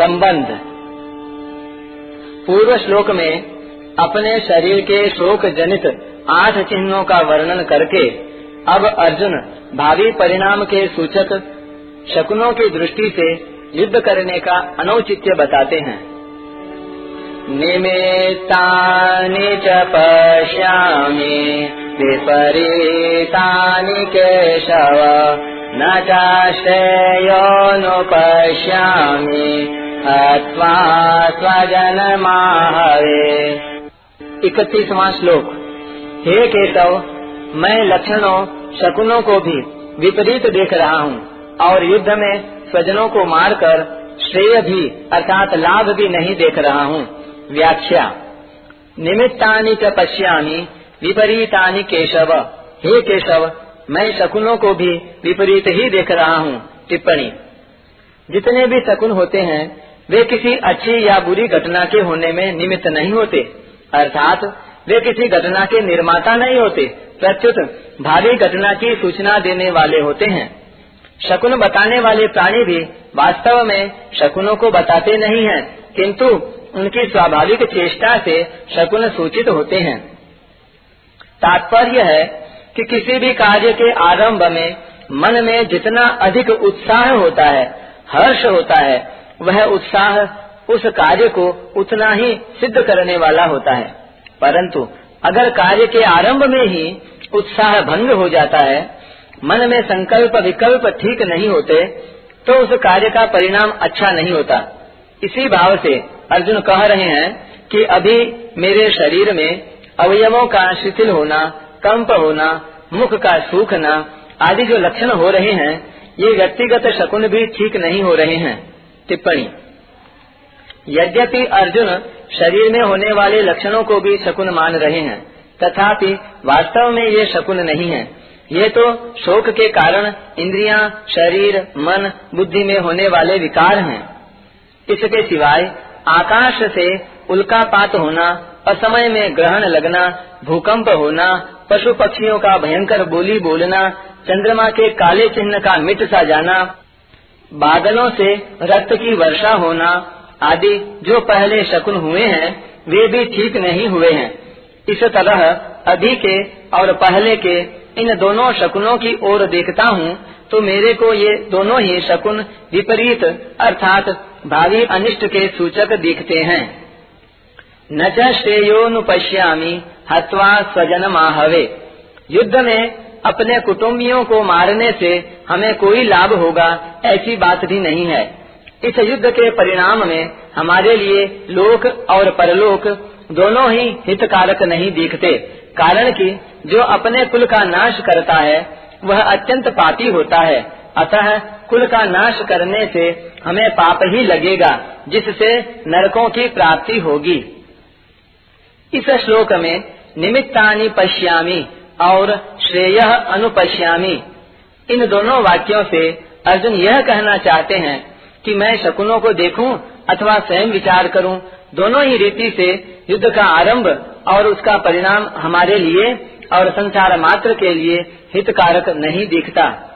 संबंध। पूर्व श्लोक में अपने शरीर के शोक जनित आठ चिन्हों का वर्णन करके अब अर्जुन भावी परिणाम के सूचक शकुनों की दृष्टि से युद्ध करने का अनौचित्य बताते हैं। निमित्तानि च पश्यामि, विपरीतानि केशव, न हत्वा स्वजनमाहवे इकतीसवां श्लोक। हे केशव, मैं लक्षणों, शकुनों को भी विपरीत देख रहा हूँ और युद्ध में स्वजनों को मारकर श्रेय भी, अर्थात लाभ भी नहीं देख रहा हूँ। व्याख्या। निमित्तानि च पश्यामि, विपरीतानि केशव। हे केशव, मैं शकुनों को भी विपरीत ही देख रहा हूँ। टिप्पणी। जितने भी शकुन होते हैं वे किसी अच्छी या बुरी घटना के होने में निमित्त नहीं होते अर्थात वे किसी घटना के निर्माता नहीं होते प्रत्युत भावी घटना की सूचना देने वाले होते हैं। शकुन बताने वाले प्राणी भी वास्तव में शकुनों को बताते नहीं हैं, किंतु उनकी स्वाभाविक चेष्टा से शकुन सूचित होते हैं। तात्पर्य है कि किसी भी कार्य के आरंभ में मन में जितना अधिक उत्साह होता है हर्ष होता है वह उत्साह उस कार्य को उतना ही सिद्ध करने वाला होता है। परंतु अगर कार्य के आरंभ में ही उत्साह भंग हो जाता है, मन में संकल्प विकल्प ठीक नहीं होते तो उस कार्य का परिणाम अच्छा नहीं होता। इसी भाव से अर्जुन कह रहे हैं कि अभी मेरे शरीर में अवयवों का शिथिल होना, कंप होना, मुख का सूखना आदि जो लक्षण हो रहे हैं, ये व्यक्तिगत शकुन भी ठीक नहीं हो रहे हैं। टिप्पणी। यद्यपि अर्जुन शरीर में होने वाले लक्षणों को भी शकुन मान रहे हैं तथापि वास्तव में ये शकुन नहीं है। ये तो शोक के कारण इंद्रियाँ, शरीर मन बुद्धि में होने वाले विकार हैं। इसके सिवाय आकाश से उल्कापात होना असमय में ग्रहण लगना भूकंप होना पशु पक्षियों का भयंकर बोली बोलना चंद्रमा के काले चिन्ह का मिट सा जाना बादलों से रक्त की वर्षा होना आदि जो पहले शकुन हुए हैं, वे भी ठीक नहीं हुए हैं। इस तरह अभी के और पहले के इन दोनों शकुनों की ओर देखता हूँ तो मेरे को ये दोनों ही शकुन विपरीत अर्थात भावी अनिष्ट के सूचक दिखते हैं। न श्रेयोनुपश्यामी हत्वा स्वजन माहवे युद्ध में अपने कुटुम्बियों को मारने से हमें कोई लाभ होगा, ऐसी बात भी नहीं है। इस युद्ध के परिणाम में हमारे लिए लोक और परलोक दोनों ही हितकारक नहीं दिखते, कारण कि जो अपने कुल का नाश करता है, वह अत्यंत पापी होता है। अतः कुल का नाश करने से हमें पाप ही लगेगा, जिससे नरकों की प्राप्ति होगी। इस श्लोक में निमित्तानि पश्यामी। और श्रेय अनुपश्यामी। इन दोनों वाक्यों से अर्जुन यह कहना चाहते हैं कि मैं शकुनों को देखूँ अथवा स्वयं विचार करूँ, दोनों ही रीति से युद्ध का आरंभ और उसका परिणाम हमारे लिए और संसार मात्र के लिए हितकारक नहीं दिखता।